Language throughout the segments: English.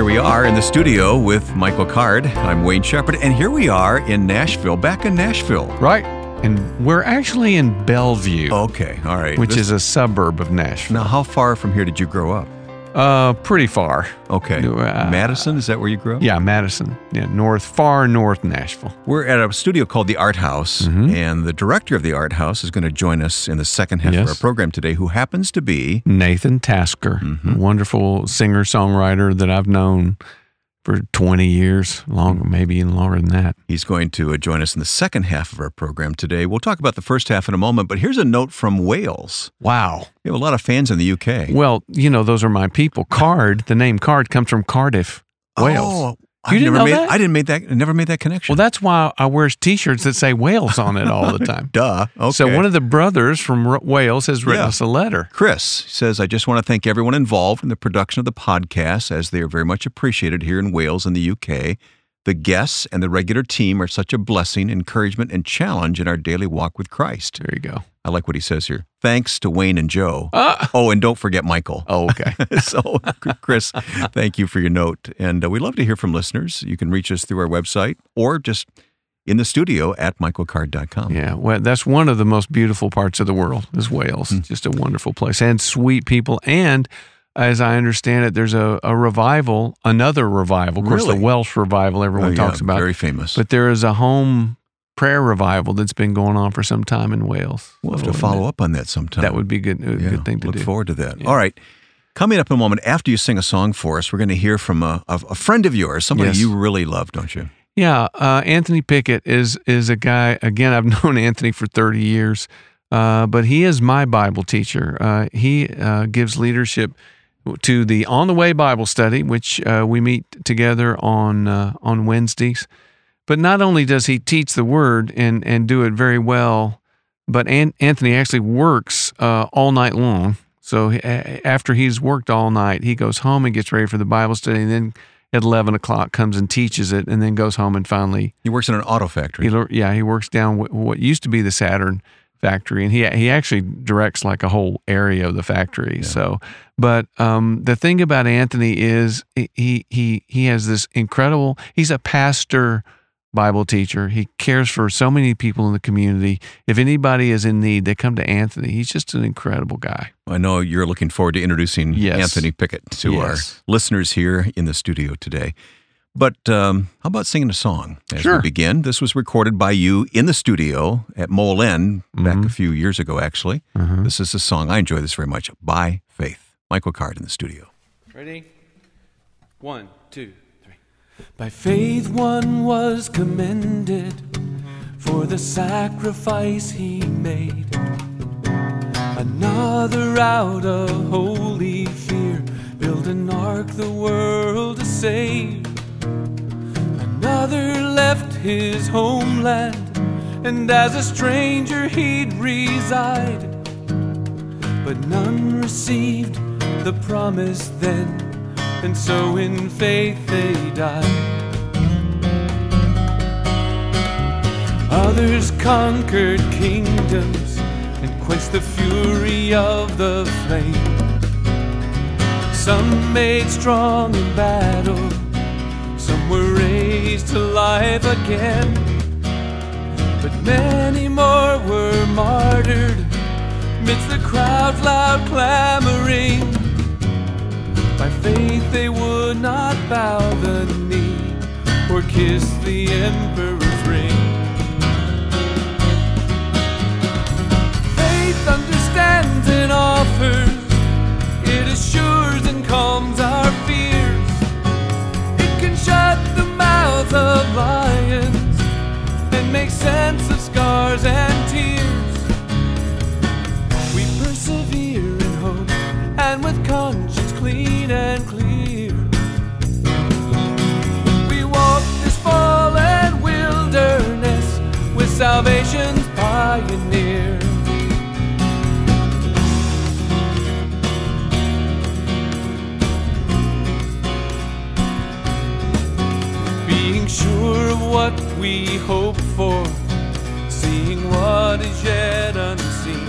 Here we are in the studio with Michael Card. I'm Wayne Shepherd, and here we are in Nashville, back in Nashville. Right. And we're actually in Bellevue, Okay, all right. which This- is a suburb of Nashville. now how far from here did you grow up? Uh, pretty far. Okay, Uh, Madison, is that where you grew up? Yeah, Madison. Yeah, north, far north Nashville. We're at a studio called the Art House, and the director of the Art House is going to join us in the second half of our program today, who happens to be Nathan Tasker, Mm-hmm. a wonderful singer songwriter that I've known for 20 years, longer, maybe even longer than that. He's going to uh, join us in the second half of our program today. We'll talk about the first half in a moment, but here's a note from Wales. Wow. We have a lot of fans in the UK. Well, you know, those are my people. Card, the name Card comes from Cardiff, Wales. Oh, You I've didn't never know made, that? I didn't make that. Never made that connection. Well, that's why I wear T-shirts that say Wales on it all the time. duh. Okay. So one of the brothers from R- Wales has written Yeah. us a letter. Chris says, I just want to thank everyone involved in the production of the podcast, as they are very much appreciated here in Wales and the UK. The guests and the regular team are such a blessing, encouragement, and challenge in our daily walk with Christ. There you go. I like what he says here. Thanks to Wayne and Joe. Ah. Oh, and don't forget Michael. Oh, okay. so, Chris, thank you for your note. And uh, we love to hear from listeners. You can reach us through our website or just in the studio at michaelcard.com. Yeah, well, that's one of the most beautiful parts of the world is Wales. Hmm. Just a wonderful place and sweet people. And as I understand it, there's a, a revival, another revival. Of course, Really? the Welsh revival everyone Oh, yeah, talks about. Very famous. But there is a home prayer revival that's been going on for some time in Wales. we'll have to follow up on that sometime. That would be good. A Yeah, good thing to look do. forward to that. Yeah. All right. Coming up in a moment, after you sing a song for us, we're going to hear from a, a, a friend of yours, somebody Yes. you really love, don't you? Yeah, uh, Anthony Pickett is is a guy. Again, I've known Anthony for thirty years, uh, but he is my Bible teacher. Uh, he uh, gives leadership to the On the Way Bible Study, which uh, we meet together on uh, on Wednesdays. But not only does he teach the Word and and do it very well, but An- Anthony actually works uh, all night long. So he- after he's worked all night, he goes home and gets ready for the Bible study, and then at eleven o'clock comes and teaches it, and then goes home and finally He works in an auto factory. he, yeah, he works down what used to be the Saturn factory, and he he actually directs like a whole area of the factory. So, but um, the thing about Anthony is he he he has this incredible. He's a pastor. Bible teacher. He cares for so many people in the community. If anybody is in need, they come to Anthony. He's just an incredible guy. I know you're looking forward to introducing Yes. Anthony Pickett to Yes. our listeners here in the studio today. But um, how about singing a song as we begin? This was recorded by you in the studio at Mole End back Mm-hmm. a few years ago, actually. This is a song, I enjoy this very much, By Faith. Michael Card in the studio. Ready? One, two, three. By faith, one was commended for the sacrifice he made. Another, out of holy fear, built an ark the world to save. Another left his homeland, and as a stranger he'd reside but none received the promise then, and so in faith they died. Others conquered kingdoms and quenched the fury of the flame. Some made strong in battle, some were raised to life again. But many more were martyred midst the crowd's loud clamoring. By faith they would not bow the knee or kiss the emperor's ring. Faith understands and offers, it assures and calms our fears. hearts of lions and make sense of scars and tears. We persevere in hope and with conscience clean and clear. We walk this fallen wilderness with salvation. We hope for, seeing what is yet unseen.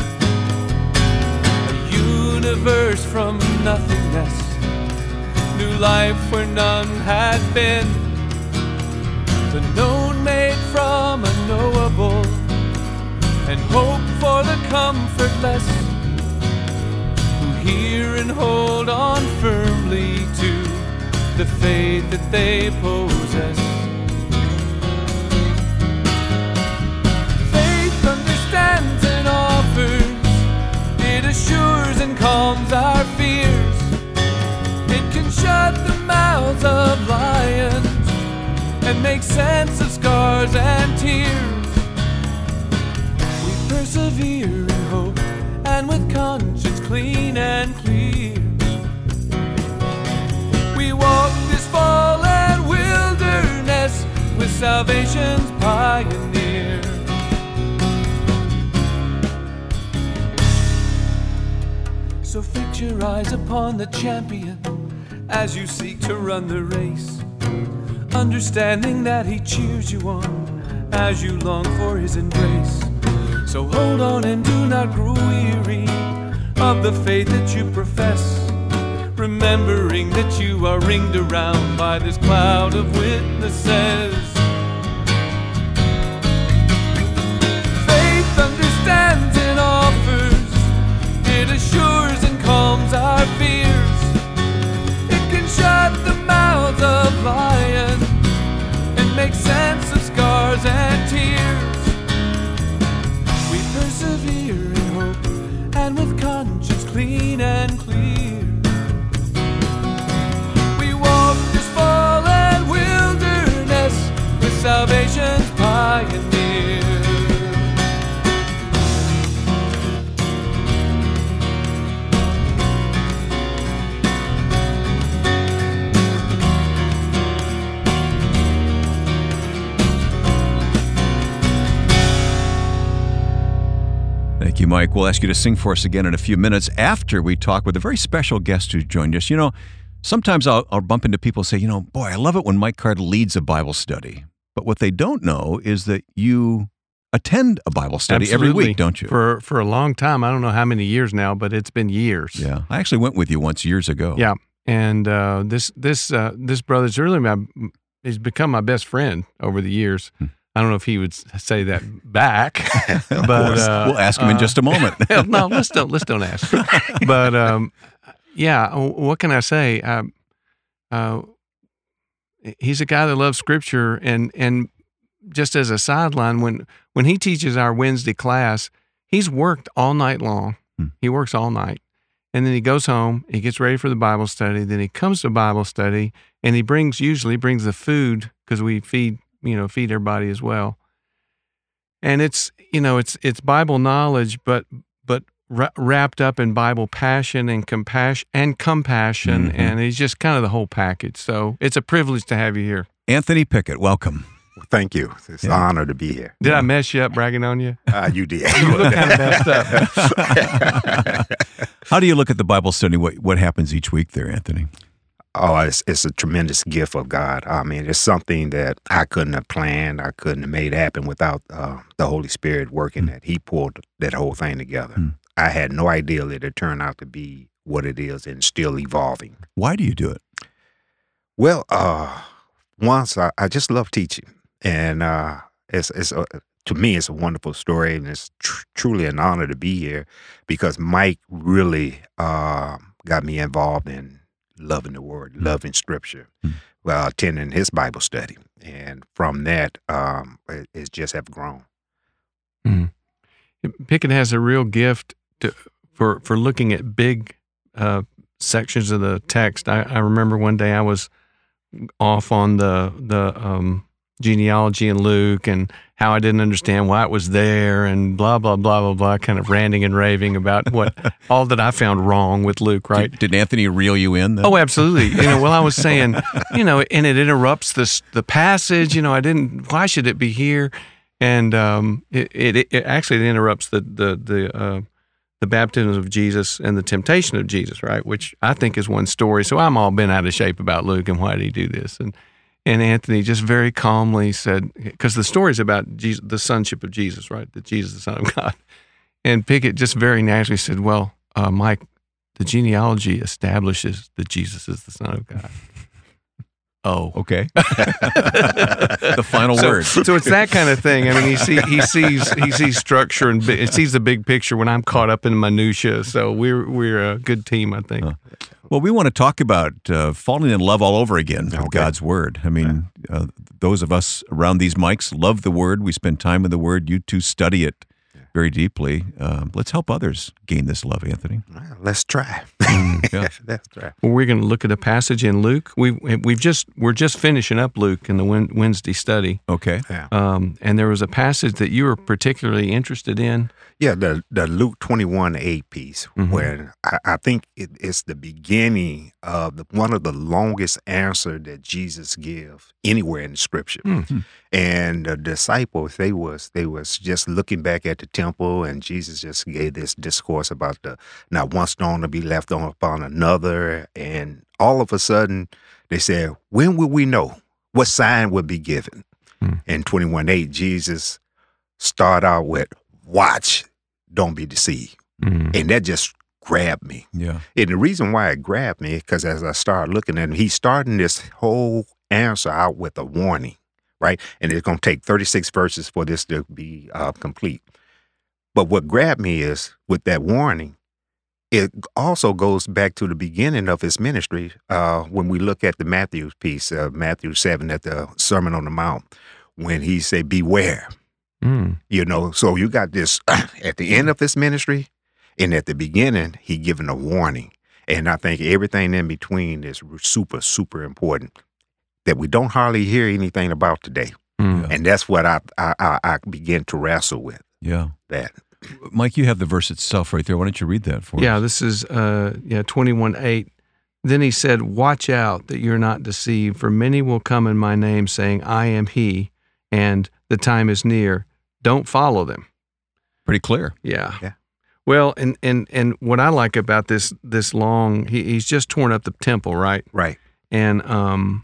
A universe from nothingness, new life where none had been, the known made from unknowable, and hope for the comfortless who hear and hold on firmly to the faith that they possess. Assures and calms our fears. It can shut the mouths of lions and make sense of scars and tears. We persevere in hope and with conscience clean and clear. We walk this fallen wilderness with salvation's pioneer. So fix your eyes upon the champion as you seek to run the race, understanding that he cheers you on as you long for his embrace. So hold on and do not grow weary of the faith that you profess, remembering that you are ringed around by this cloud of witnesses. Mike. We'll ask you to sing for us again in a few minutes after we talk with a very special guest who joined us. You know, sometimes I'll, I'll bump into people say, you know, boy, I love it when Mike Card leads a Bible study. But what they don't know is that you attend a Bible study every week, don't you? For for a long time. I don't know how many years now, but it's been years. yeah. I actually went with you once years ago. Yeah. And uh, this this uh, this brother's really my he's become my best friend over the years. I don't know if he would say that back, but uh, we'll ask him in uh, just a moment. no, let's don't let's don't ask. But um, yeah, what can I say? Um, uh, he's a guy that loves Scripture, and and just as a sideline, when when he teaches our Wednesday class, he's worked all night long. Hmm. He works all night, and then he goes home. He gets ready for the Bible study. Then he comes to Bible study, and he brings usually brings the food because we feed you know feed everybody as well and it's you know it's it's bible knowledge but but wrapped up in bible passion and compassion and compassion Mhm. and it's just kind of the whole package so it's a privilege to have you here Anthony Pickett, welcome. Thank you. It's Yeah. an honor to be here. did i mess you up bragging on you Uh, you did. you look kind of messed up How do you look at the Bible study? What, what happens each week there, Anthony? Oh, it's, it's a tremendous gift of God. I mean, it's something that I couldn't have planned. I couldn't have made happen without uh, the Holy Spirit working that. He pulled that whole thing together. Mm. I had no idea that it turned out to be what it is and still evolving. Why do you do it? Well, uh, once I, I just love teaching, and uh, it's it's a, to me it's a wonderful story, and it's tr- truly an honor to be here because Mike really uh, got me involved in loving the Word, loving Scripture, Mm. well, attending his Bible study, and from that, um, it, it's just have grown. pickett has a real gift to, for for looking at big uh, sections of the text I, I remember one day i was off on the the um, genealogy in Luke and how I didn't understand why it was there and blah blah blah blah blah, kind of ranting and raving about what all that I found wrong with Luke. Right? Did, did Anthony reel you in? Then? Oh, absolutely. You know, well, I was saying, you know, and it interrupts this the passage. You know, I didn't. Why should it be here? And um, it, it it actually interrupts the the the uh, the baptism of Jesus and the temptation of Jesus, right? Which I think is one story. So I'm all bent out of shape about Luke and why did he do this? And And Anthony just very calmly said, because the story is about Jesus, the sonship of Jesus, right? That Jesus is the Son of God. And Pickett just very naturally said, Well, uh, Mike, the genealogy establishes that Jesus is the Son of God. oh. Okay. the final So, word. so it's that kind of thing. I mean, he see, he sees he sees structure and bi- he sees the big picture when I'm caught up in minutia. So we're we're a good team, I think. Huh. Well, we want to talk about uh, falling in love all over again with Okay. God's Word. I mean, uh, those of us around these mics love the Word. We spend time with the Word. You two study it very deeply. Um, let's help others gain this love, Anthony. Well, let's try. yeah. let's try. Well, we're going to look at a passage in Luke. We we've just we're just finishing up Luke in the Wednesday study, Okay. Yeah. um, and there was a passage that you were particularly interested in. Yeah, the the Luke twenty one eight piece, Mhm. where I, I think it, it's the beginning of the, one of the longest answer that Jesus gives anywhere in the Scripture. Mhm. And the disciples, they was they was just looking back at the temple, and Jesus just gave this discourse about the not one stone to be left on upon another, and all of a sudden they said, "When will we know? What sign will be given?" Hmm. In twenty one eight, Jesus start out with, "Watch." Don't be deceived. Mm. And that just grabbed me. Yeah. And the reason why it grabbed me, because as I started looking at him, he's starting this whole answer out with a warning, right? And it's going to take 36 verses for this to be uh, complete. But what grabbed me is with that warning, it also goes back to the beginning of his ministry uh, when we look at the Matthew piece, uh, Matthew 7 at the Sermon on the Mount, when he said, Beware. Mm. You know, so you got this at the end of his ministry, and at the beginning, he given a warning. And I think everything in between is super, super important that we don't hardly hear anything about today. Mm. And that's what I I, I, I begin to wrestle with. Yeah. That Mike, you have the verse itself right there. Why don't you read that for Yeah, us? Yeah, this is uh, yeah twenty one eight. Then he said, "Watch out that you're not deceived, for many will come in my name, saying, I am He, and the time is near. Don't follow them." Pretty clear. Yeah. Yeah. Well, and and and what I like about this this long, he, he's just torn up the temple, right? right. And um,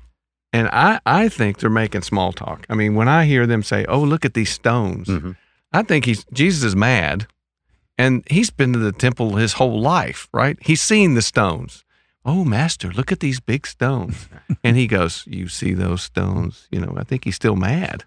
and I I think they're making small talk. I mean, when I hear them say, "Oh, look at these stones," Mhm. I think he's Jesus is mad, and he's been to the temple his whole life, right? He's seen the stones. Oh, master, look at these big stones, and he goes, "You see those stones?" You know, I think he's still mad.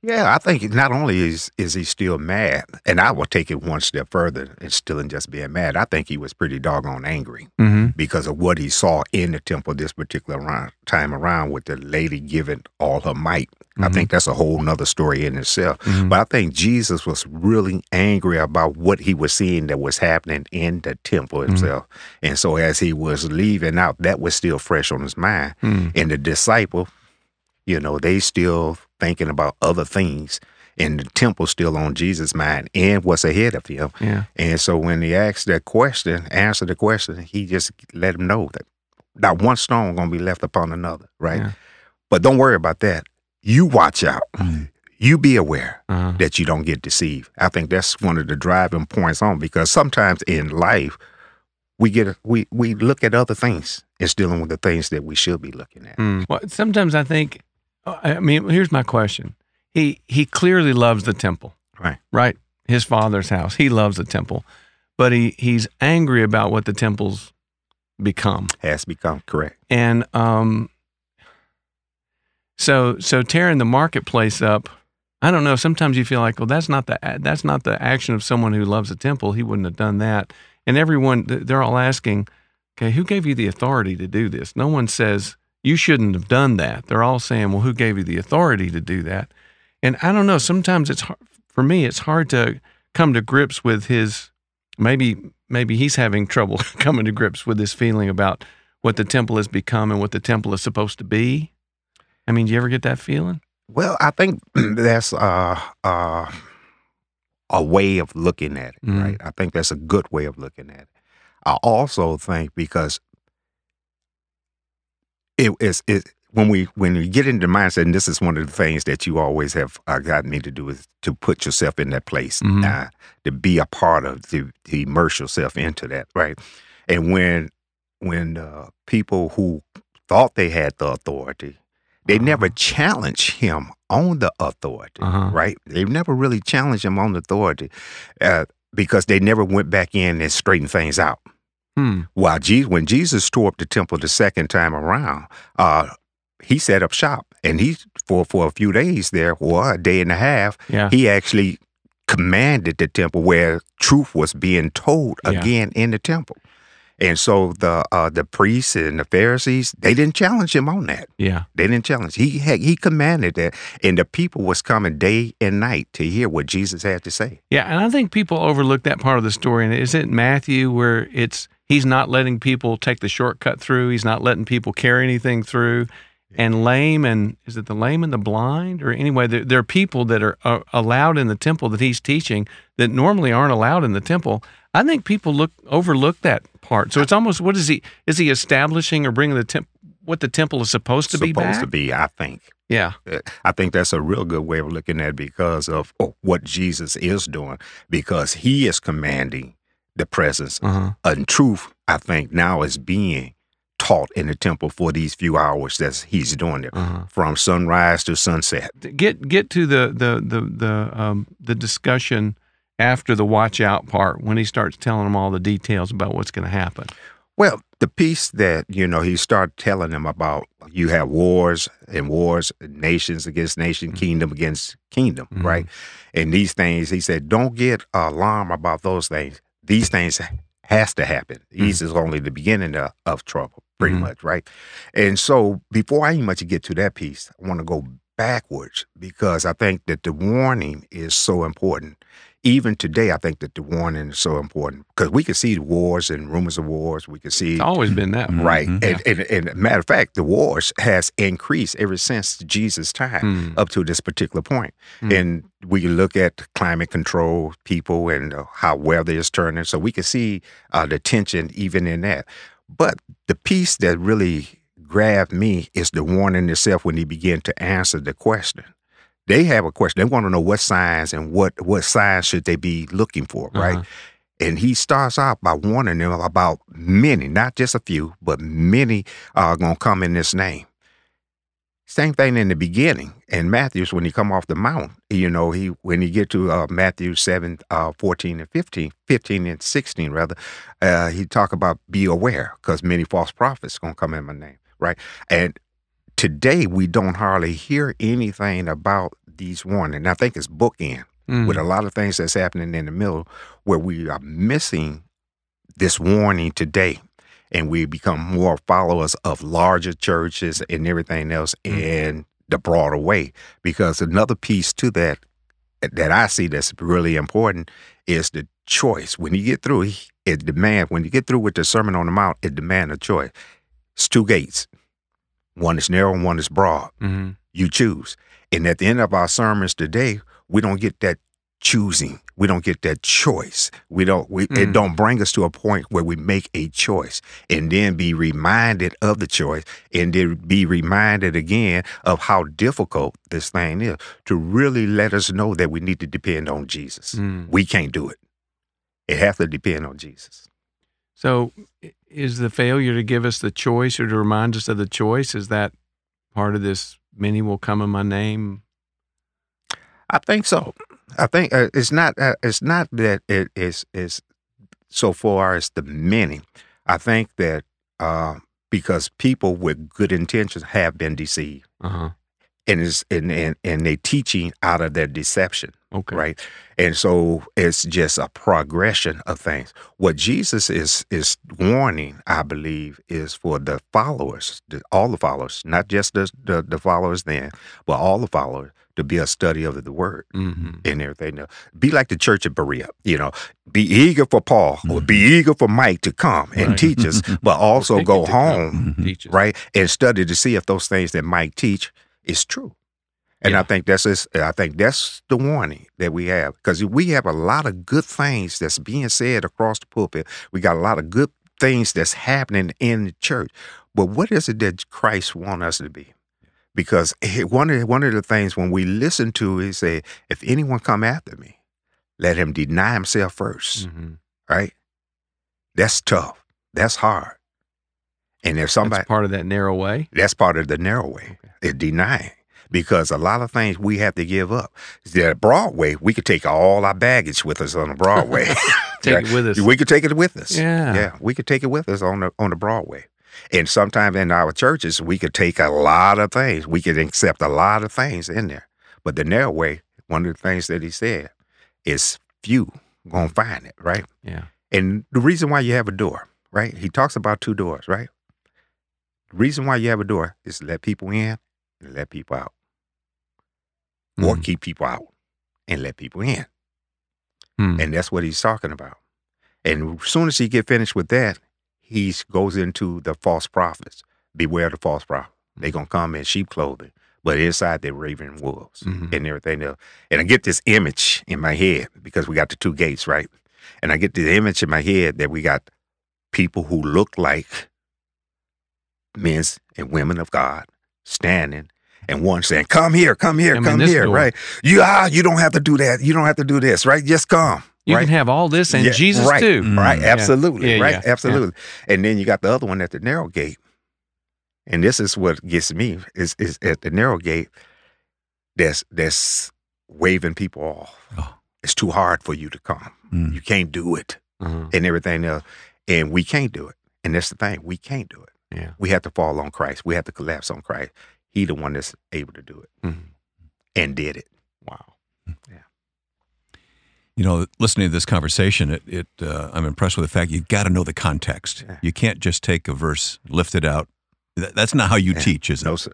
Yeah, I think not only is is he still mad, and I will take it one step further and still in just being mad. I think he was pretty doggone angry. Mm-hmm. because of what he saw in the temple this particular round, time around with the lady giving all her might. I Mhm. think that's a whole nother story in itself. Mhm. But I think Jesus was really angry about what he was seeing that was happening in the temple himself. And so as he was leaving out, that was still fresh on his mind. Mm. And the disciple, you know, they still thinking about other things. And the temple still on Jesus' mind and what's ahead of him. Yeah. And so when he asked that question, answered the question, he just let him know that not one stone gonna be left upon another, right? Yeah. But don't worry about that. You watch out. You be aware Uh-huh. that you don't get deceived. I think that's one of the driving points on because sometimes in life we get we we look at other things instead of with the things that we should be looking at. Mm. Well, sometimes I think. I mean, here's my question. He he clearly loves the temple, Right. right? His father's house. He loves the temple, but he he's angry about what the temple's become, Has become correct. and um. So so tearing the marketplace up. I don't know. Sometimes you feel like, well, that's not the that's not the action of someone who loves the temple. He wouldn't have done that. And everyone, they're all asking, okay, who gave you the authority to do this? No one says you shouldn't have done that. They're all saying, well, who gave you the authority to do that? And I don't know. Sometimes it's hard, for me. It's hard to come to grips with his. Maybe maybe he's having trouble coming to grips with this feeling about what the temple has become and what the temple is supposed to be. I mean, do you ever get that feeling? Well, I think that's uh, uh, a way of looking at it, Mhm. right? I think that's a good way of looking at it. I also think because it is it when we when we get into mindset, and this is one of the things that you always have uh, gotten me to do is to put yourself in that place, Mhm. uh, to be a part of, to, to immerse yourself into that, right? And when when uh, people who thought they had the authority They never challenged him on the authority, Uh-huh. right? They never really challenged him on the authority uh, because they never went back in and straightened things out. Hmm. While Jesus, when Jesus tore up the temple the second time around, uh, he set up shop, and he for for a few days there, or a day and a half, Yeah. he actually commanded the temple where truth was being told Yeah. again in the temple. And so the uh, the priests and the Pharisees they didn't challenge him on that. Yeah. They didn't challenge. He had, he commanded that, and the people was coming day and night to hear what Jesus had to say. Yeah, and I think people overlook that part of the story. And is it Matthew where it's he's not letting people take the shortcut through? He's not letting people carry anything through. And lame and is it the lame and the blind or anyway? There, there are people that are uh, allowed in the temple that he's teaching that normally aren't allowed in the temple. I think people look overlook that part. So it's almost what is he? Is he establishing or bringing the temp, what the temple is supposed to be Supposed to be, I think. Yeah, I think that's a real good way of looking at it because of oh, what Jesus is doing, because he is commanding the presence. uh-huh. And truth, I think, now is being taught in the temple for these few hours that he's doing it, Uh-huh. from sunrise to sunset. get get to the the the the um, the discussion after the watch out part when he starts telling them all the details about what's going to happen. Well, the piece that, you know, he started telling them about you have wars and wars, nations against nation, kingdom against kingdom, Mhm. right? And these things, he said, don't get alarmed about those things. These things has to happen. These is only the beginning of, of trouble, pretty Mhm. much, right? And so before I even much get to that piece, I want to go backwards because I think that the warning is so important. Even today, I think that the warning is so important because we can see wars and rumors of wars. We can see It's always been that. way. Right. Mhm. And, and, and matter of fact, the wars has increased ever since Jesus' time Mm. up to this particular point. Mm. And we look at climate control people and uh, how weather is turning. So we can see uh, the tension even in that. But the piece that really grabbed me is the warning itself when he began to answer the question. They have a question. They want to know what signs and what what signs should they be looking for, right? Uh-huh. And he starts out by warning them about many, not just a few, but many are going to come in this name. Same thing in the beginning. And Matthew's, when he come off the mount, you know, he when he get to uh, Matthew 7, uh, 14 and 15, 15 and 16 rather, uh, he talk about be aware because many false prophets going to come in my name, right? And today we don't hardly hear anything about these warnings. I think it's bookend Mm. with a lot of things that's happening in the middle where we are missing this warning today and we become more followers of larger churches and everything else in the broader way because another piece to that that I see that's really important is the choice when you get through it demand when you get through with the Sermon on the Mount it demand a choice it's two gates one is narrow and one is broad Mhm. you choose. And at the end of our sermons today, we don't get that choosing. We don't get that choice. We don't we it Mm. don't bring us to a point where we make a choice and then be reminded of the choice and then be reminded again of how difficult this thing is to really let us know that we need to depend on Jesus. Mm. We can't do it. It has to depend on Jesus. So, is the failure to give us the choice or to remind us of the choice is that part of this? Many will come in my name. I think so. I think uh, it's not. Uh, it's not that it is is so far as the many. I think that uh, because people with good intentions have been deceived, Uh huh. And is and, and and they teaching out of their deception, Okay. right? And so it's just a progression of things. What Jesus is is warning, I believe, is for the followers, the, all the followers, not just the, the the followers then, but all the followers, to be a study of the word hmm and everything. else. Be like the church at Berea, you know, be eager for Paul or be eager for Mike to come and Right. teach us, but also go home, right, and study to see if those things that Mike teach is true. And I think that's I think that's the warning that we have because we have a lot of good things that's being said across the pulpit. We got a lot of good things that's happening in the church. But what is it that Christ want us to be? Because one of one of the things when we listen to is say, if anyone come after me, let him deny himself 1st hmm right? That's tough. That's hard. And if somebody That's part of that narrow way. that's part of the narrow way. It's denying. Because a lot of things we have to give up. At Broadway, we could take all our baggage with us on the Broadway. Take it with us. We could take it with us. Yeah. Yeah. We could take it with us on the on the Broadway. And sometimes in our churches, we could take a lot of things. We could accept a lot of things in there. But the narrow way, one of the things that he said is few gonna find it, right? Yeah. And the reason why you have a door, right? He talks about two doors, right? The reason why you have a door is to let people in and let people out. Or Mm. keep people out and let people in. Hmm. And that's what he's talking about. And as soon as he get finished with that, he goes into the false prophets. Beware of the false prophet. They're gonna come in sheep clothing, but inside they're raven wolves Mhm. and everything else. And I get this image in my head because we got the two gates, right? And I get the image in my head that we got people who look like men and women of God standing and one saying, Come here, come here, Come in come here, door. right? You ah, you don't have to do that. You don't have to do this, right? Just come. You right? can have all this and Yeah, Jesus right, too. Right, Mm. Yeah. absolutely. Yeah, right, yeah, absolutely. And then you got the other one at the narrow gate. And this is what gets me is is at the narrow gate that's that's waving people off. Oh. It's too hard for you to come. Mm. You can't do it Uh-huh. and everything else. And we can't do it. And that's the thing. We can't do it. Yeah. We have to fall on Christ. We have to collapse on Christ. He the one that's able to do it Mhm. and did it. Wow. Yeah. You know, listening to this conversation, it, it uh, I'm impressed with the fact you got to know the context. Yeah. You can't just take a verse, lift it out. That, that's not how you Yeah. teach, is it? No, sir.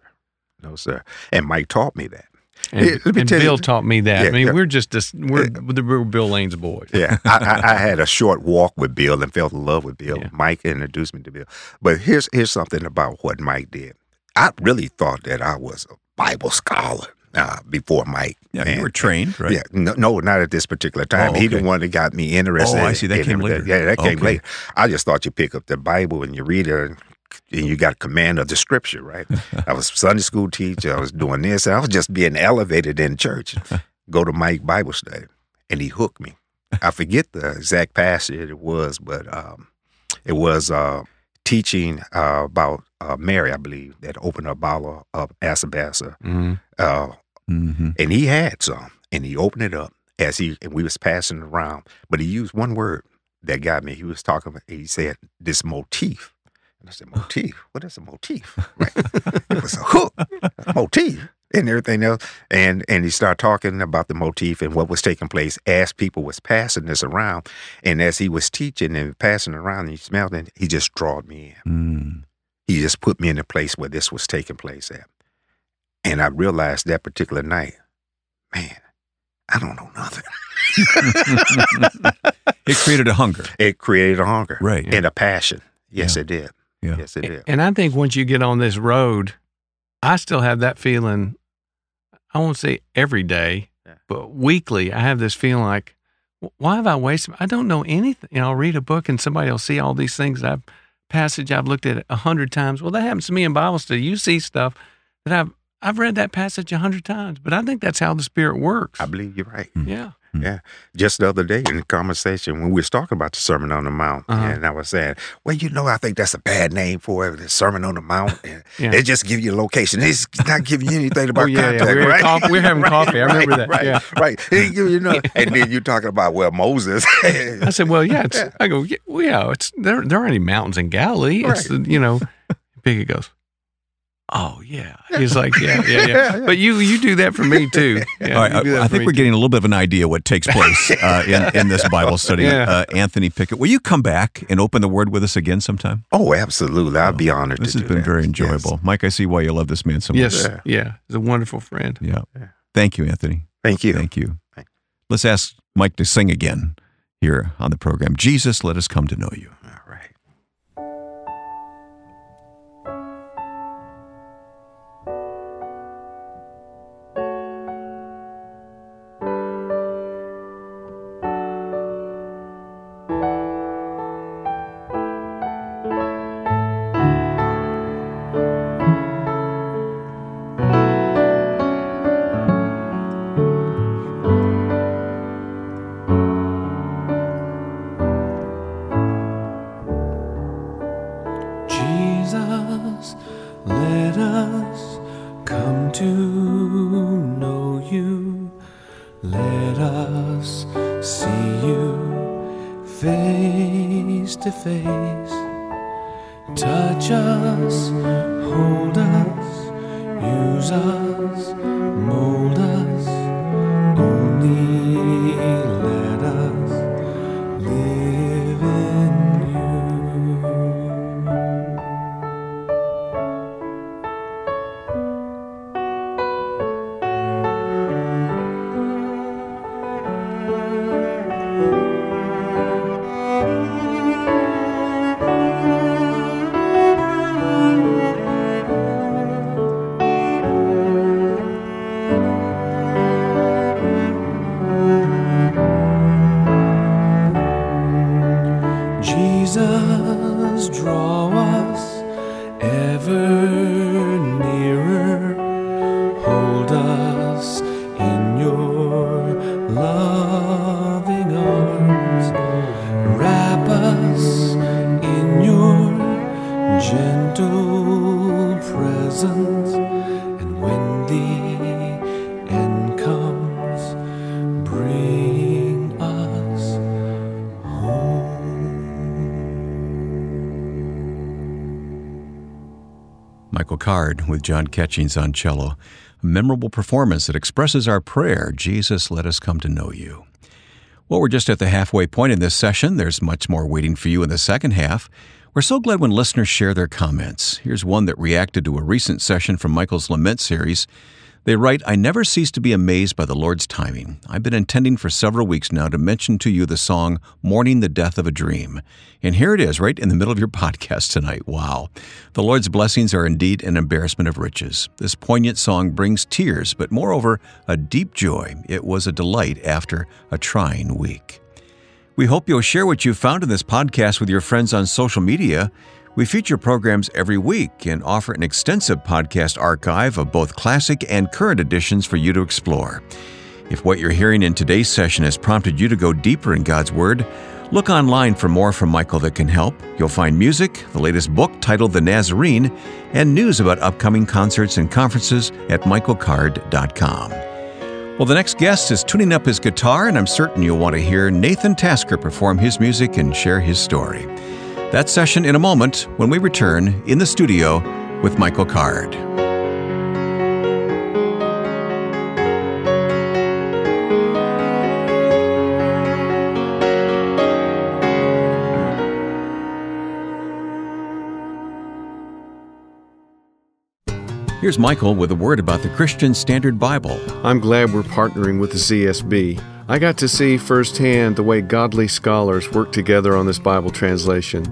No, sir. And Mike taught me that. And, Hey, let me and tell you- Bill taught me that. Yeah, I mean, yeah. we're just this, we're, we're Bill Lane's boys. Yeah, I, I, I had a short walk with Bill and fell in love with Bill. Yeah. Mike introduced me to Bill. But here's here's something about what Mike did. I really thought that I was a Bible scholar uh, before Mike. Yeah, man. you were trained, right? Yeah, no, no, not at this particular time. Oh, He the okay. one that got me interested. Oh, I see. That in came everything. later. Yeah, that came Okay. later. I just thought you pick up the Bible and you read it, and, and you got command of the Scripture, right? I was Sunday school teacher. I was doing this, and I was just being elevated in church. Go to Mike Bible study, and he hooked me. I forget the exact passage it was, but um, it was uh, teaching uh, about uh, Mary, I believe, that opened a bottle of Asabasa. Mhm. Uh, Mm-hmm. and he had some, and he opened it up as he and we was passing it around. But he used one word that got me. He was talking. He said this motif, I said motif. What is a motif? Right? it was a hook, a motif, and everything else. And and he started talking about the motif and what was taking place as people was passing this around. And as he was teaching and passing around, and he smelled it. He just drawed me in Mm. he just put me in the place where this was taking place at. And I realized that particular night, man, I don't know nothing. it created a hunger. It created a hunger Right. and a passion. Yes, Yeah. it did. Yeah. Yes, it did. And I think once you get on this road, I still have that feeling. I won't say every day, Yeah. but weekly, I have this feeling like, why have I wasted? I don't know anything. You know, I'll read a book and somebody will see all these things that I've passage I've looked at a hundred times. Well, that happens to me in Bible study. You see stuff that I've I've read that passage a hundred times, but I think that's how the Spirit works. I believe you're right. Mm-hmm. yeah. Just the other day in the conversation when we was talking about the Sermon on the Mount, Uh-huh. and I was saying, well, you know, I think that's a bad name for it, the Sermon on the Mount. And Yeah. They just give you a location. It's not giving you anything about Oh, yeah, yeah. contact, We were right? we're having Right, coffee. I remember right, that. Right, Yeah. right. Give you know, and then you're talking about well, Moses. I said, well, yeah. It's, I go, yeah, well, yeah. It's there. There aren't any mountains in Galilee. It's you know. Piggy goes, oh yeah. He's like, yeah, yeah, yeah. But you you do that for me too. Yeah, All right, you do that I, I think we're too. getting a little bit of an idea what takes place uh, in, in this Bible study. Yeah. Uh, Anthony Pickett, will you come back and open the Word with us again sometime? oh, absolutely. I'd be honored. This to has do been that. very Yes. enjoyable. Mike, I see why you love this man so much. Yes, Yeah. yeah. He's a wonderful friend. Yeah. Yeah. Thank you, Anthony. Thank you. Thank you. Thank- Let's ask Mike to sing again here on the program. Jesus, let us come to know you. With John Catchings on cello. A memorable performance that expresses our prayer Jesus, let us come to know you. Well, we're just at the halfway point in this session. There's much more waiting for you in the second half. We're so glad when listeners share their comments. Here's one that reacted to a recent session from Michael's Lament series. They write, I never cease to be amazed by the Lord's timing. I've been intending for several weeks now to mention to you the song Mourning the Death of a Dream. And here it is, right in the middle of your podcast tonight. Wow. The Lord's blessings are indeed an embarrassment of riches. This poignant song brings tears, but moreover, a deep joy. It was a delight after a trying week. We hope you'll share what you found in this podcast with your friends on social media. We feature programs every week and offer an extensive podcast archive of both classic and current editions for you to explore. If what you're hearing in today's session has prompted you to go deeper in God's Word, look online for more from Michael that can help. You'll find music, the latest book titled The Nazarene, and news about upcoming concerts and conferences at michaelcard.com. Well, the next guest is tuning up his guitar, and I'm certain you'll want to hear Nathan Tasker perform his music and share his story. That session in a moment when we return in the studio with Michael Card. Here's Michael with a word about the Christian Standard Bible. I'm glad we're partnering with the CSB. I got to see firsthand the way godly scholars work together on this Bible translation.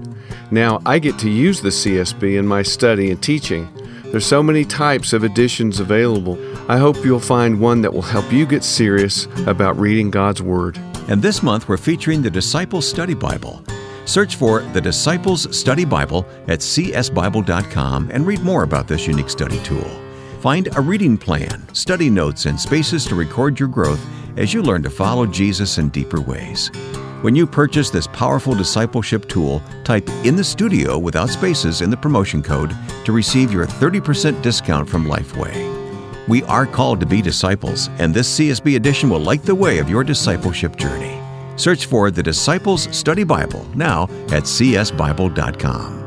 Now I get to use the CSB in my study and teaching. There's so many types of editions available. I hope you'll find one that will help you get serious about reading God's Word. And this month we're featuring the Disciples Study Bible. Search for the Disciples Study Bible at csbible.com and read more about this unique study tool. Find a reading plan, study notes, and spaces to record your growth as you learn to follow Jesus in deeper ways. When you purchase this powerful discipleship tool, type in the studio without spaces in the promotion code to receive your 30% discount from Lifeway. We are called to be disciples, and this CSB edition will light the way of your discipleship journey. Search for the Disciples Study Bible now at csbible.com.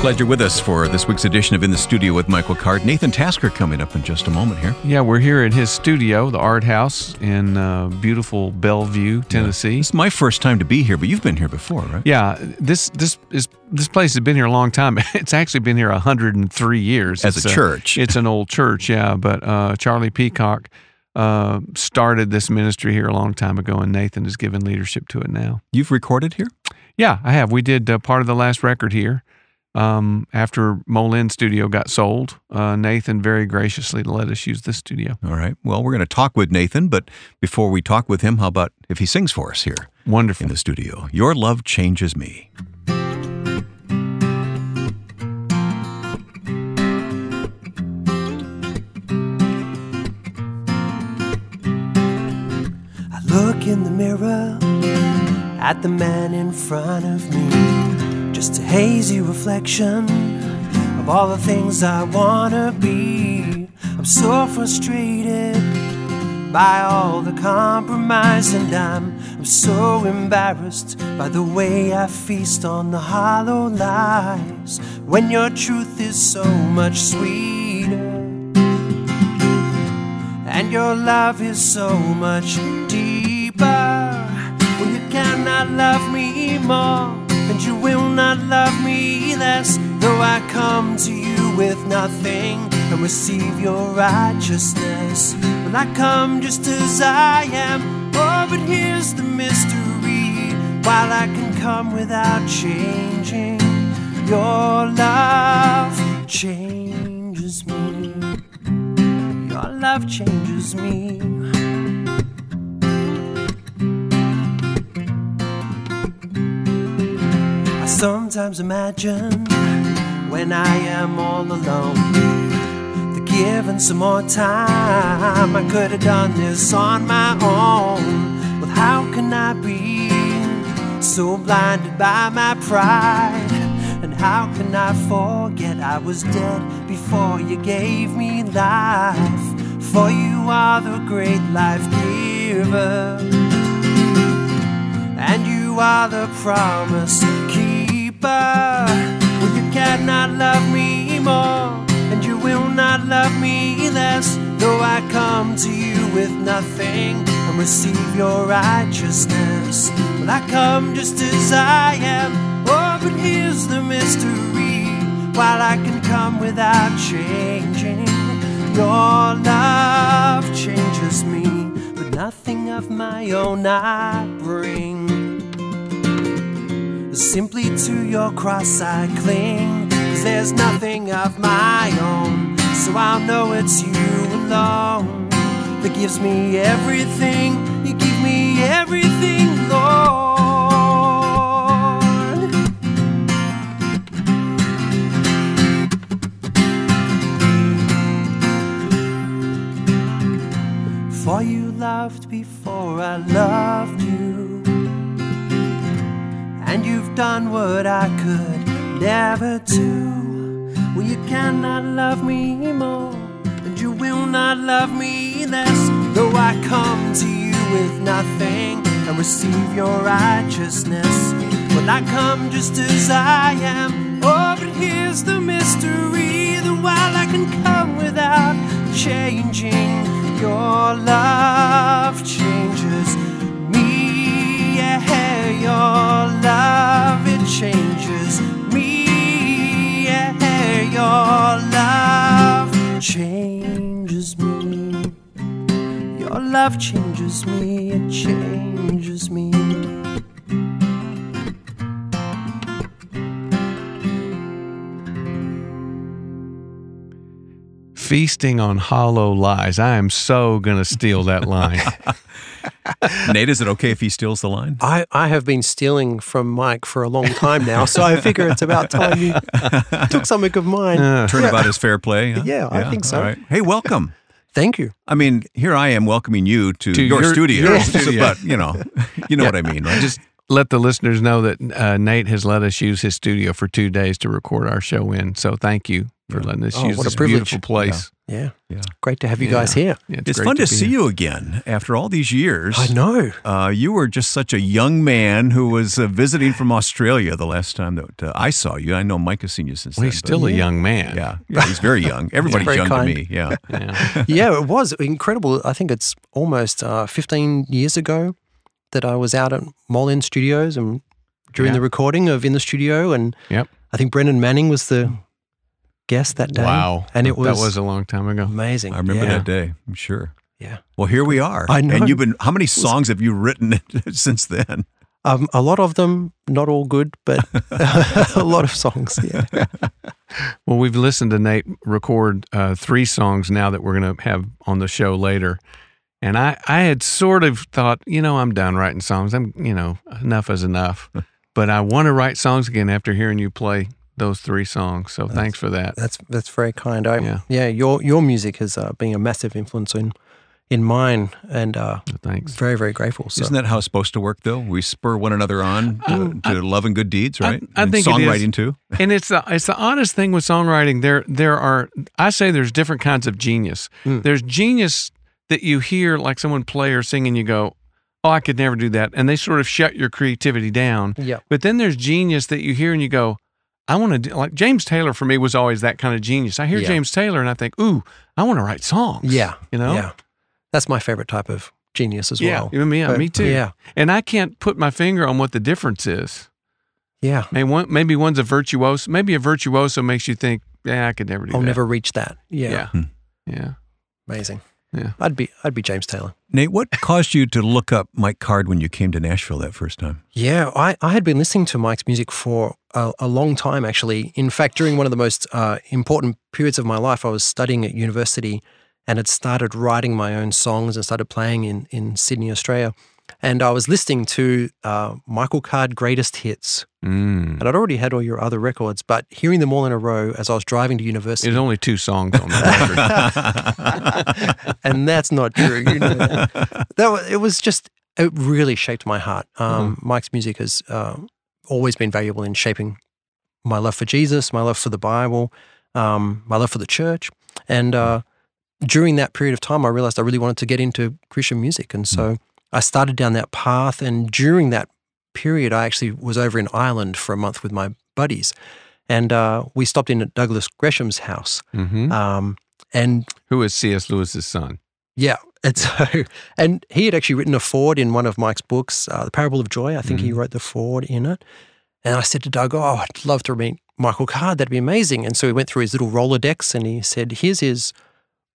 glad you're with us for this week's edition of In the Studio with Michael Card. Nathan Tasker coming up in just a moment here. Yeah, we're here at his studio, the Art House in uh, beautiful Bellevue, Tennessee. It's my first time to be here, but you've been here before, right? Yeah, this this is this place has been here a long time. It's actually been here 103 years As It's a church. It's an old church, yeah. But uh, Charlie Peacock uh, started this ministry here a long time ago, and Nathan has given leadership to it now. You've recorded here? Yeah, I have. We did uh, part of the last record here. Um, after Mole End Studio got sold, uh, Nathan very graciously let us use this studio. All right. Well, we're going to talk with Nathan, but before we talk with him, how about if he sings for us here Wonderful. in the studio? Your love changes me. I look in the mirror at the man in front of me. Just a hazy reflection of all the things I wanna be. I'm so frustrated by all the compromise, and I'm, I'm so embarrassed by the way I feast on the hollow lies when your truth is so much sweeter and your love is so much deeper. When you cannot love me more, and you will not love me less, though I come to you with nothing and receive your righteousness. When I come just as I am, oh, but here's the mystery. While I can come without changing, your love changes me. Your love changes me. Sometimes imagine when I am all alone that given some more time, I could have done this on my own. But how can I be so blinded by my pride? And how can I forget I was dead before you gave me life? For you are the great life giver, and you are the promise keeper. Well, you cannot love me more, and you will not love me less. Though I come to you with nothing and receive your righteousness, well, I come just as I am. Oh, but here's the mystery. While I can come without changing, your love changes me, but nothing of my own I bring. Simply to your cross I cling, cause there's nothing of my own. So I'll know it's you alone that gives me everything. You give me everything, Lord. Receive your righteousness. Well, I come just as I am. Oh, but here's the mystery that while I can come without changing, your love changes me. Yeah, your love it changes me. Yeah, your love changes me. Your love changes me. It changes me. Feasting on hollow lies. I am so going to steal that line. Nate, is it okay if he steals the line? I, I have been stealing from Mike for a long time now, so I figure it's about time you took something of mine. Uh, Turnabout is fair play. huh? Yeah, I think so. All right. Hey, welcome. Thank you. I mean, here I am welcoming you to, To your, your- studio, your studio. but you know, you know what I mean, right? Just let the listeners know that uh, Nate has let us use his studio for two days to record our show in. So thank you for letting us Oh, use what a this privilege. beautiful place. Yeah. Yeah. Great to have you Yeah. guys here. Yeah, It's great fun to, be see here. you again after all these years. I know. Uh, you were just such a young man who was uh, visiting from Australia the last time that uh, I saw you. I know Mike has seen you since Well, then. he's but- still a young man. yeah, yeah, he's very young. Everybody's very young kind. to me. Yeah. Yeah. yeah, it was incredible. I think it's almost uh, 15 years ago that I was out at Mole End Studios and during Yeah. the recording of In the Studio. And Yep. I think Brennan Manning was the guest that day. Wow. And it was, that was a long time ago. amazing. I remember yeah. that day. I'm sure. Yeah. Well, here we are. I know. And you've been. How many songs have you written since then? Um, a lot of them, not all good, but a lot of songs. Yeah. Well, we've listened to Nate record uh, three songs now that we're going to have on the show later. And I, I had sort of thought, you know, I'm done writing songs. I'm, you know, enough is enough. but I want to write songs again after hearing you play those three songs. So thanks for that. That's that's very kind. I, Yeah. yeah. your your music has uh, been a massive influence in in mine, and uh, Thanks. very very grateful. So Isn't that how it's supposed to work, though? We spur one another on uh, to love and good deeds, right? I And think it is. songwriting too. and it's the it's the honest thing with songwriting. There there are I say there's different kinds of genius. Mm. There's genius that you hear like someone play or sing and you go, "Oh, I could never do that," and they sort of shut your creativity down. yeah, But then there's genius that you hear and you go, "I want to do." Like James Taylor for me was always that kind of genius. I hear Yeah. James Taylor and I think, "Ooh, I want to write songs." yeah, you know. yeah. That's my favorite type of genius as Yeah, well. you and me, But- me too. Yeah, And I can't put my finger on what the difference is. yeah. Maybe one, maybe one's a virtuoso. Maybe a virtuoso makes you think, "Yeah, I could never do I'll that." never reach that. Yeah, Yeah. Hmm. Yeah. amazing. Yeah. I'd be I'd be James Taylor. Nate, what caused you to look up Mike Card when you came to Nashville that first time? Yeah, I, I had been listening to Mike's music for a, a long time, actually. In fact, during one of the most uh, important periods of my life, I was studying at university and had started writing my own songs and started playing in, in Sydney, Australia. And I was listening to uh, Michael Card Greatest Hits. Mm. And I'd already had all your other records, but hearing them all in a row as I was driving to university. There's only two songs on the record. and that's not true. You know that. that was, it was just it really shaped my heart. Um, Mike's music has uh, always been valuable in shaping my love for Jesus, my love for the Bible, um, my love for the church, and uh, during that period of time, I realized I really wanted to get into Christian music, and so I started down that path. And during that period, I actually was over in Ireland for a month with my buddies, and uh, we stopped in at Douglas Gresham's house, hmm um, and Who is C.S. Lewis's son? yeah. And so, and he had actually written a foreword in one of Mike's books, uh, The Parable of Joy. I think he wrote the foreword in it. And I said to Doug, Oh, I'd love to meet Michael Card. That'd be amazing. And so we went through his little Rolodex and he said, Here's his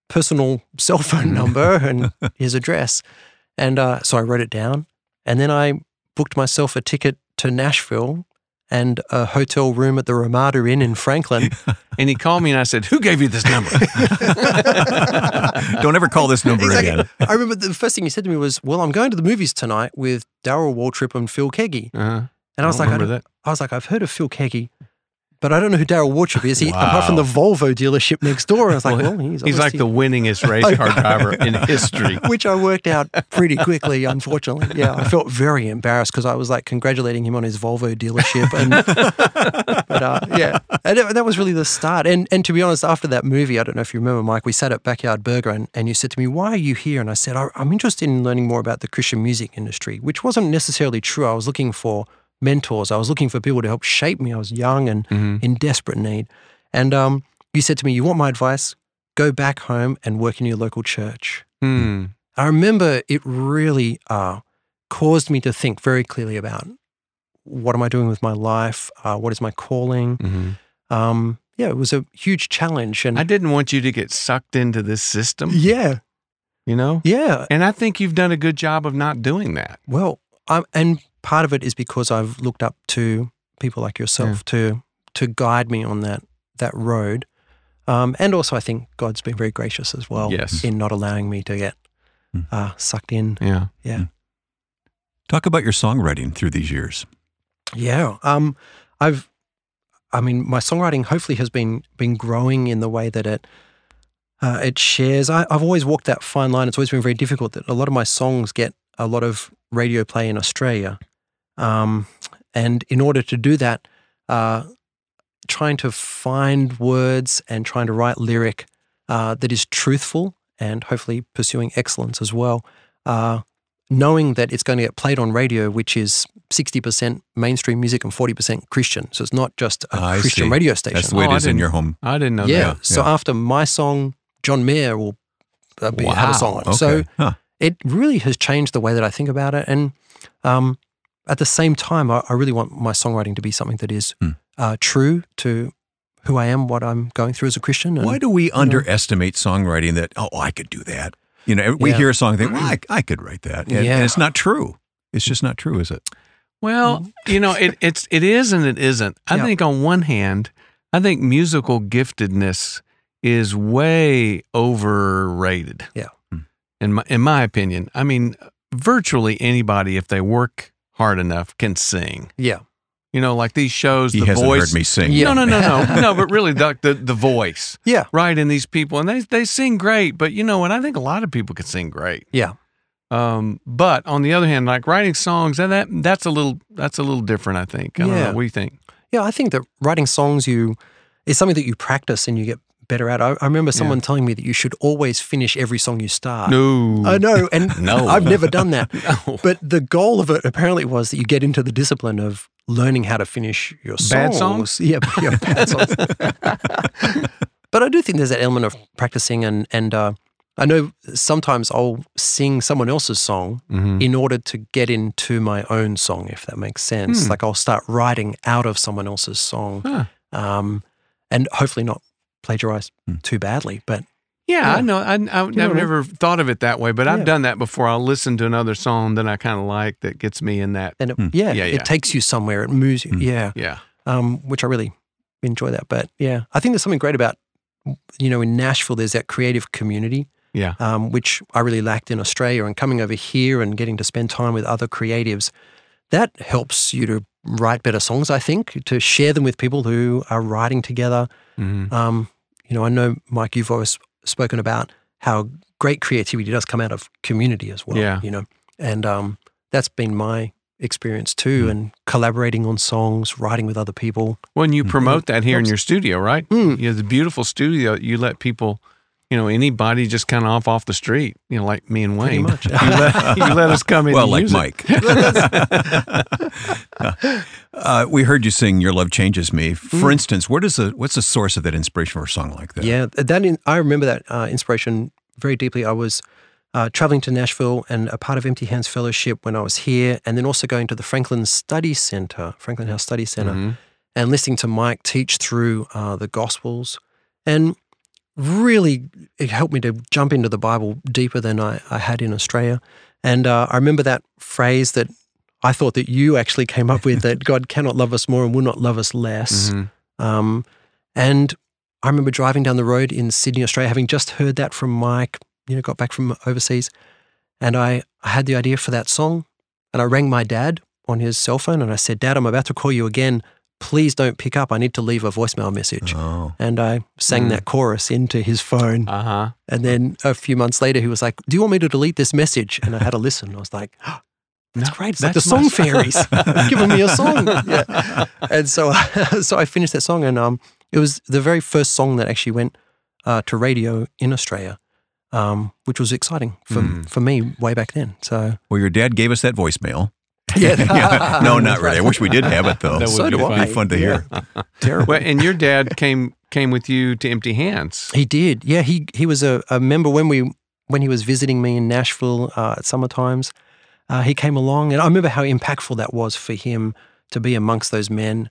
personal cell phone number and his address. And uh, so I wrote it down. And then I booked myself a ticket to Nashville and a hotel room at the Ramada Inn in Franklin. And he called me and I said, Who gave you this number? Don't ever call this number Exactly. again. I remember the first thing he said to me was, "Well, I'm going to the movies tonight with Darrell Waltrip and Phil Keaggy." Uh-huh. And I was like, I, remember I was like, I've heard of Phil Keaggy, but I don't know who Darrell Waltrip is. He, apart from the Volvo dealership next door. I was like, well, he's, He's like the winningest race car driver in history. which I worked out pretty quickly, unfortunately. Yeah, I felt very embarrassed because I was like congratulating him on his Volvo dealership, and but uh, yeah, and it- that was really the start. And and to be honest, after that movie, I don't know if you remember, Mike, we sat at Backyard Burger, and, and you said to me, "Why are you here?" And I said, I, "I'm interested in learning more about the Christian music industry," which wasn't necessarily true. I was looking for mentors. I was looking for people to help shape me. I was young and in desperate need. And um, you said to me, "You want my advice? Go back home and work in your local church." Hmm. I remember it really uh, caused me to think very clearly about what am I doing with my life? Uh, what is my calling? Mhm. Um, yeah, it was a huge challenge. And I didn't want you to get sucked into this system, yeah, you know? yeah. And I think you've done a good job of not doing that. Well, I'm, and part of it is because I've looked up to people like yourself to to guide me on that that road. Um, and also, I think God's been very gracious as well Yes. in not allowing me to get Hmm. uh, sucked in. Yeah. Yeah. Talk about your songwriting through these years. Yeah. Um, I've, I mean, my songwriting hopefully has been been growing in the way that it uh, it shares. I, I've always walked that fine line. It's always been very difficult. That a lot of my songs get a lot of radio play in Australia, um, and in order to do that, uh, trying to find words and trying to write lyric uh, that is truthful and hopefully pursuing excellence as well. Uh, knowing that it's going to get played on radio, which is 60% mainstream music and 40% Christian. So it's not just a I Christian see. radio station. That's the way Oh, it I in didn't- your home. I didn't know yeah. that. So yeah. after my song, John Mayer will uh, be, have a song on. Okay. So Huh. it really has changed the way that I think about it. And um, at the same time, I, I really want my songwriting to be something that is Hmm. uh, true to who I am, what I'm going through as a Christian. And Why do we underestimate songwriting that, oh, I could do that? You know, we Yeah. hear a song and think, well, I, I could write that. And, Yeah. and it's not true. It's just not true, is it? Well, you know, it, it's it is and it isn't. I Yeah. think on one hand, I think musical giftedness is way overrated. Yeah. In my in my opinion, I mean, virtually anybody, if they work hard enough, can sing. yeah, You know, like these shows, He the hasn't voice. heard me sing. No, no, no, no, no. But really, the, the the voice, Yeah. right? And these people, and they they sing great. But you know what? I think a lot of people can sing great. Yeah. Um, but on the other hand, like writing songs, and that that's a little that's a little different. I think. I don't Yeah. know. What do you think? Yeah, I think that writing songs you is something that you practice and you get better at. I, I remember someone telling me that you should always finish every song you start. No. I know, and No. I've never done that. No. But the goal of it apparently was that you get into the discipline of learning how to finish your songs. Bad songs? Yeah, yeah bad songs. but I do think there's that element of practicing, and and uh, I know sometimes I'll sing someone else's song Mhm. in order to get into my own song, if that makes sense. Hmm. Like I'll start writing out of someone else's song, Huh. um, and hopefully not plagiarize Hmm. too badly. But Yeah, Yeah. I know. I, I, I've know what I mean? never thought of it that way, but I've done that before. I'll listen to another song that I kind of like that gets me in that. And it, Hmm. yeah, Yeah, yeah. it takes you somewhere. It moves you. Hmm. Yeah. Yeah. um, which I really enjoy that. But yeah, I think there's something great about, you know, in Nashville, there's that creative community, Yeah. um, which I really lacked in Australia. And coming over here and getting to spend time with other creatives, that helps you to write better songs, I think, to share them with people who are writing together. hmm Um, you know, I know, Mike, you've always spoken about how great creativity does come out of community as well. Yeah. You know, and um, that's been my experience too, and collaborating on songs, writing with other people. When you promote that here in your studio, right? Mm. You have the beautiful studio. You let people, you know, anybody just kind of off off the street, you know, like me and Wayne. much. you, let, you let us come in. Well, and like use it. Mike. uh, we heard you sing "Your Love Changes Me." For instance, where does the what's the source of that inspiration for a song like that? Yeah, that in, I remember that uh, inspiration very deeply. I was uh, traveling to Nashville and a part of Empty Hands Fellowship when I was here, and then also going to the Franklin Study Center, Franklin House Study Center, Mhm. and listening to Mike teach through uh, the Gospels, and really it helped me to jump into the Bible deeper than I, I had in Australia. And uh, I remember that phrase that I thought that you actually came up with that God cannot love us more and will not love us less. Mhm. Um, and I remember driving down the road in Sydney, Australia, having just heard that from Mike, you know, got back from overseas. And I, I had the idea for that song. And I rang my dad on his cell phone and I said, Dad, I'm about to call you again. Please don't pick up. I need to leave a voicemail message. Oh, And I sang Mm. that chorus into his phone. Uh-huh. And then a few months later, he was like, Do you want me to delete this message? And I had a listen. I was like, oh, That's No, great. It's like the song song. fairies giving me a song. Yeah. And so, so I finished that song, and um, it was the very first song that actually went uh, to radio in Australia, um, which was exciting for Mm. for me way back then. So well, your dad gave us that voicemail. yeah, Yeah. No, not really. I wish we did have it though. That would So be do fun. I. It'd be fun to hear. terrible. Well, and your dad came came with you to Empty Hands. He did. Yeah, he he was a, a member when we when he was visiting me in Nashville uh, at summer times. Uh, he came along, and I remember how impactful that was for him to be amongst those men,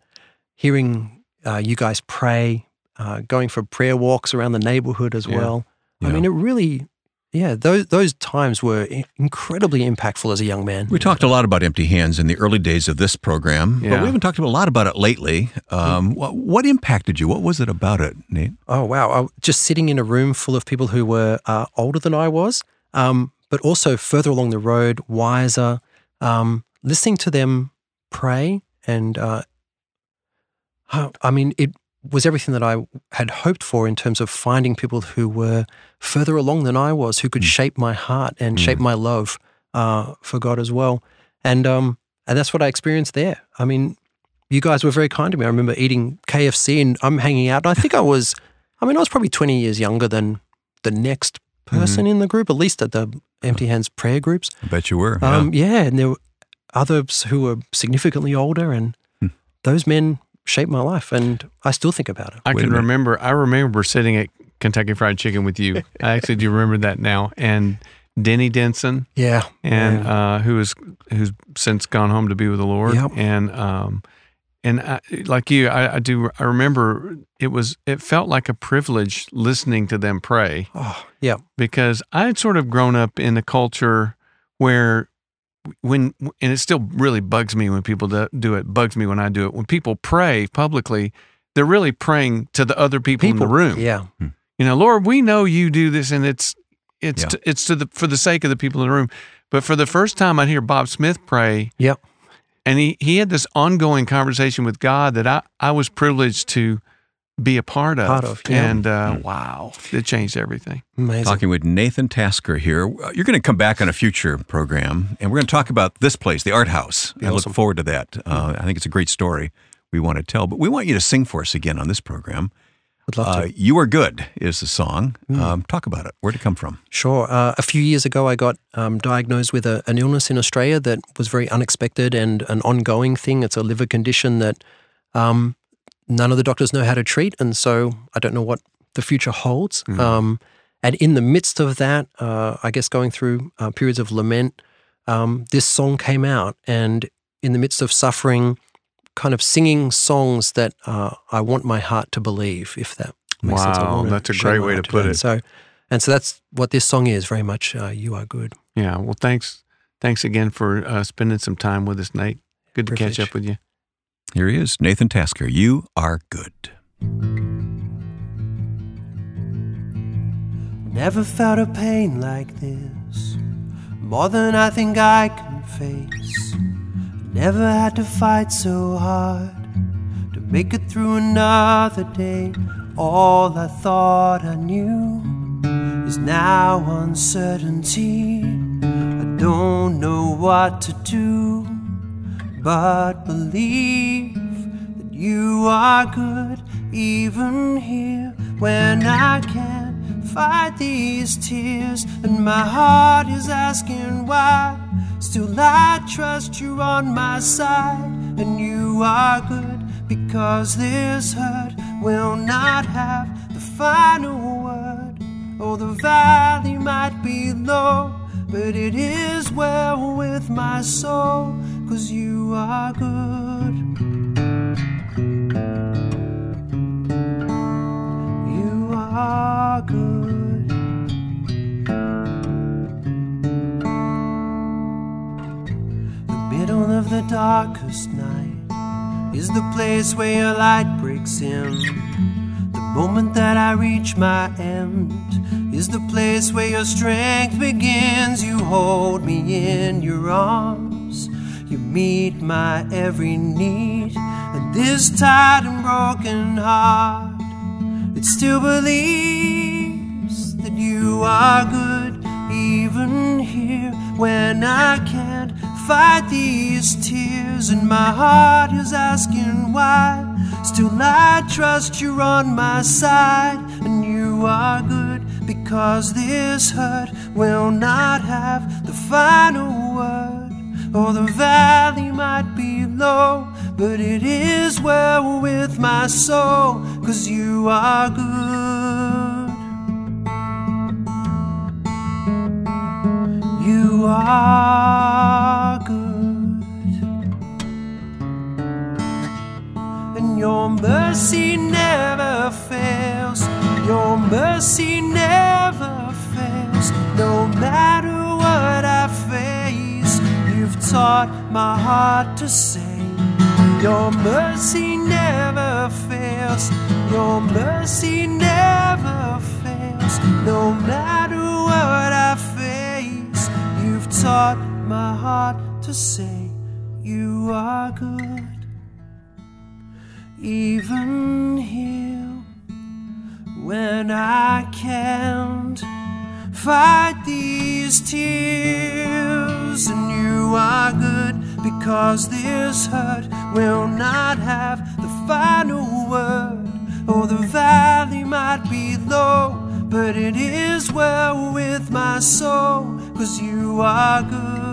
hearing uh, you guys pray, uh, going for prayer walks around the neighborhood as Yeah. well. I mean, it really, yeah, those those times were incredibly impactful as a young man. We talked a lot about empty hands in the early days of this program, but we haven't talked a lot about it lately. Um, what, what impacted you? What was it about it, Nate? Oh wow! I, just sitting in a room full of people who were uh, older than I was, um, but also further along the road, wiser. Um, listening to them pray, and uh, I mean, it was everything that I had hoped for in terms of finding people who were further along than I was, who could shape my heart and shape my love uh, for God as well. And um, and that's what I experienced there. I mean, you guys were very kind to me. I remember eating KFC and I'm hanging out. And I think I was, I mean, I was probably 20 years younger than the next person in the group, at least at the Empty Hands prayer groups. I bet you were. yeah. Um, yeah. and there were others who were significantly older, and Hmm. those men shaped my life, and I still think about it. I Wait can remember. I remember sitting at Kentucky Fried Chicken with you. I actually do remember that now. And Denny Denson, Yeah, and yeah. uh, who is who's since gone home to be with the Lord. Yep. And um, and I, like you, I, I do. I remember it was. It felt like a privilege listening to them pray oh, yeah, because I had sort of grown up in a culture where when and it still really bugs me when people do, do it bugs me when I do it. When people pray publicly they're really praying to the other people, in the room. Yeah, hmm. you know Lord we know you do this and it's it's Yeah. to, it's to the for the sake of the people in the room. But for the first time I'd hear Bob Smith pray. Yep, and he he had this ongoing conversation with God that I I was privileged to be a part of. Part of, yeah. And uh, wow, it changed everything. Amazing. Talking with Nathan Tasker here. You're going to come back on a future program, and we're going to talk about this place, the Art House. I look forward to that. Uh, I think it's a great story we want to tell. But we want you to sing for us again on this program. Would love Uh, to. you Are Good is the song. Um, talk about it. Where'd it come from? Sure. Uh, a few years ago, I got um, diagnosed with a, an illness in Australia that was very unexpected and an ongoing thing. It's a liver condition that um, none of the doctors know how to treat, and so I don't know what the future holds. Um, and in the midst of that, uh, I guess going through uh, periods of lament, um, this song came out, and in the midst of suffering, kind of singing songs that uh, I want my heart to believe, if that makes sense. I Wow, that's a great way to put it. So, and so that's what this song is very much. Uh, you are good. Yeah. Well, thanks. Thanks again for uh, spending some time with us, Nate. Good to catch up with you. Here he is, Nathan Tasker. You Are Good. Never felt a pain like this. More than I think I can face. Never had to fight so hard to make it through another day. All I thought I knew is now uncertainty. I don't know what to do, but believe that you are good, even here when I can't fight these tears, and my heart is asking why. Still, I trust you on my side, and you are good because this hurt will not have the final word. Oh, the valley might be low, but it is well with my soul, cause you are good. You are good. The middle of the darkest night is the place where your light breaks in. The moment that I reach my end is the place where your strength begins. You hold me in your arms, you meet my every need, and this tired and broken heart, it still believes that you are good, even here when I can't fight these tears, and my heart is asking why. Still, I trust you're on my side, and you are good because this hurt will not have the final word. Or the valley might be low, but it is well with my soul, cause you are good. You are good. and your mercy never fails. Your mercy never fails. No matter what I face, you've taught my heart to say, Your mercy never fails. Your mercy never fails. No matter what I face, you've taught my heart to say, You are good even here when I can't fight these tears. And you are good because this hurt will not have the final word. Oh, the valley might be low, but it is well with my soul, cause you are good.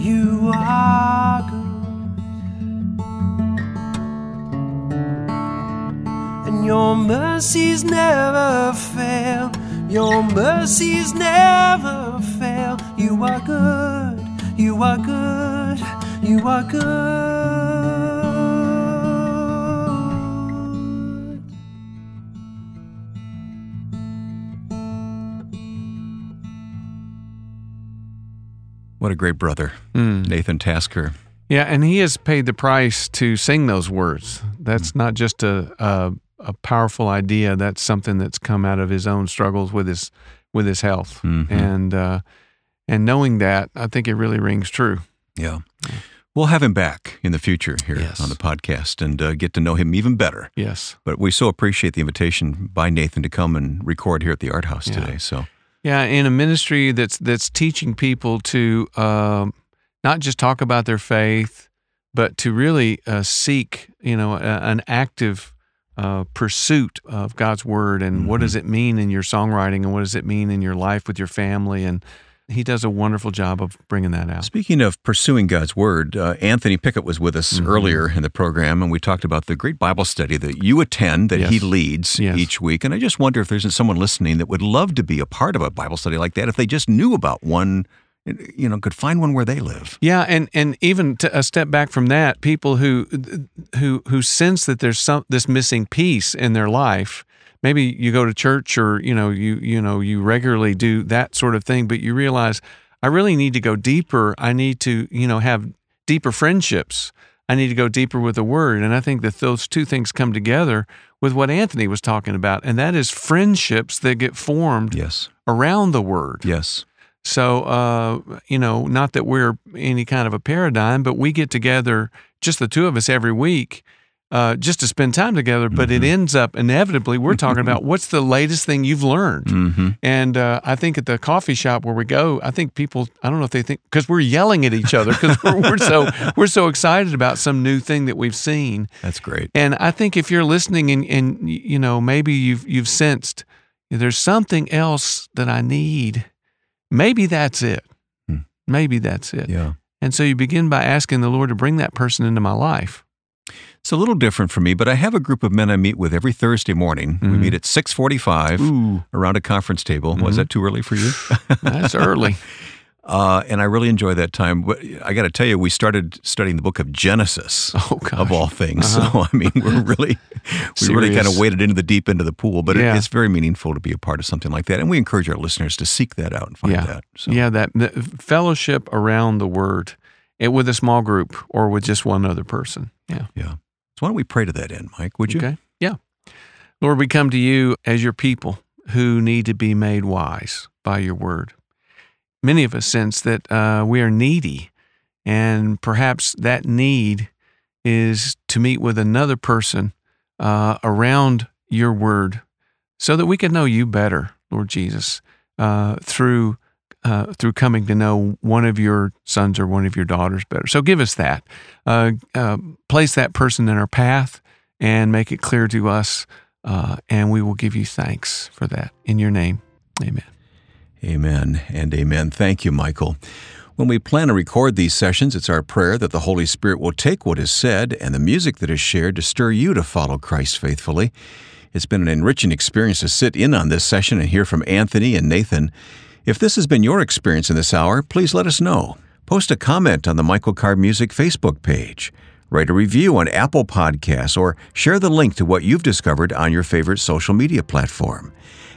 You are good, your mercies never fail. Your mercies never fail. You are good, you are good, you are good. What a great brother, Mm. Nathan Tasker. Yeah, and he has paid the price to sing those words. That's not just a, a a powerful idea. That's something that's come out of his own struggles with his with his health, Mhm. and uh, and knowing that, I think it really rings true. Yeah. We'll have him back in the future here Yes. on the podcast and uh, get to know him even better. Yes. But we so appreciate the invitation by Nathan to come and record here at the Art House Yeah. today. So, Yeah, in a ministry that's that's teaching people to um, not just talk about their faith, but to really uh, seek, you know, a, an active uh, pursuit of God's word and what does it mean in your songwriting and what does it mean in your life with your family and he does a wonderful job of bringing that out. Speaking of pursuing God's Word, uh, Anthony Pickett was with us Mm-hmm. earlier in the program, and we talked about the great Bible study that you attend, that he leads Yes. each week. And I just wonder if there's someone listening that would love to be a part of a Bible study like that, if they just knew about one, you know, could find one where they live. Yeah, and and even to a step back from that, people who who who sense that there's some this missing piece in their life. Maybe you go to church or you know you you know you regularly do that sort of thing, but you realize I really need to go deeper. I need to you know have deeper friendships. I need to go deeper with the word, and I think that those two things come together with what Anthony was talking about, and that is friendships that get formed Yes. around the word. Yes. So, uh, you know, not that we're any kind of a paradigm, but we get together, just the two of us every week, uh, just to spend time together. But it ends up inevitably, we're talking about what's the latest thing you've learned. Mm-hmm. And uh, I think at the coffee shop where we go, I think people, I don't know if they think, because we're yelling at each other because we're, we're so we're so excited about some new thing that we've seen. That's great. And I think if you're listening and, and you know maybe you've you've sensed there's something else that I need, maybe that's it. Hmm. Maybe that's it. Yeah. And so you begin by asking the Lord to bring that person into my life. It's a little different for me, but I have a group of men I meet with every Thursday morning. We Mhm. meet at 645 around a conference table. Was Mhm. that too early for you? that's early. Uh, and I really enjoy that time. But I got to tell you, we started studying the book of Genesis. Oh. Of all things, Uh-huh. so I mean, we're really, we really kind of waded into the deep end of the pool. But it, it's very meaningful to be a part of something like that, and we encourage our listeners to seek that out and find Yeah. that. So, Yeah, that the fellowship around the Word, it, with a small group or with just one other person. Yeah. yeah. So why don't we pray to that end, Mike? Would you? Okay. Yeah. Lord, we come to you as your people who need to be made wise by your word. Many of us sense that uh, we are needy, and perhaps that need is to meet with another person uh, around your word so that we can know you better, Lord Jesus, uh, through. Uh, through coming to know one of your sons or one of your daughters better. So give us that. Uh, uh, place that person in our path and make it clear to us, uh, and we will give you thanks for that. In your name, amen. Amen and amen. Thank you, Michael. When we plan to record these sessions, it's our prayer that the Holy Spirit will take what is said and the music that is shared to stir you to follow Christ faithfully. It's been an enriching experience to sit in on this session and hear from Anthony and Nathan. If this has been your experience in this hour, please let us know. Post a comment on the Michael Card Music Facebook page. Write a review on Apple Podcasts or share the link to what you've discovered on your favorite social media platform.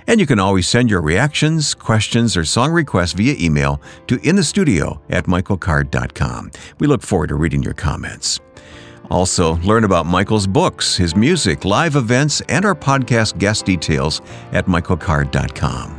And you can always send your reactions, questions, or song requests via email to inthestudio at michaelcard.com. We look forward to reading your comments. Also, learn about Michael's books, his music, live events, and our podcast guest details at michaelcard.com.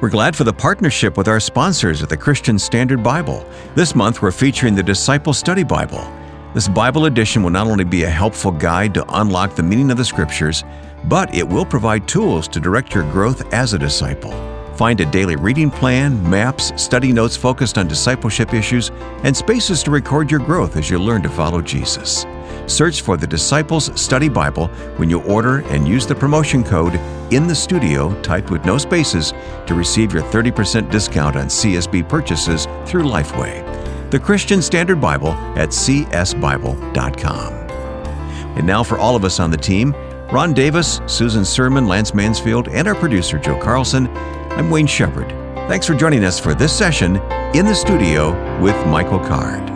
We're glad for the partnership with our sponsors at the Christian Standard Bible. This month, we're featuring the Disciple Study Bible. This Bible edition will not only be a helpful guide to unlock the meaning of the Scriptures, but it will provide tools to direct your growth as a disciple. Find a daily reading plan, maps, study notes focused on discipleship issues, and spaces to record your growth as you learn to follow Jesus. Search for the Disciples Study Bible when you order and use the promotion code in the studio typed with no spaces to receive your 30% discount on CSB purchases through Lifeway. The Christian Standard Bible at csbible.com. And now for all of us on the team, Ron Davis, Susan Sermon, Lance Mansfield, and our producer Joe Carlson, I'm Wayne Shepherd. Thanks for joining us for this session in the studio with Michael Card.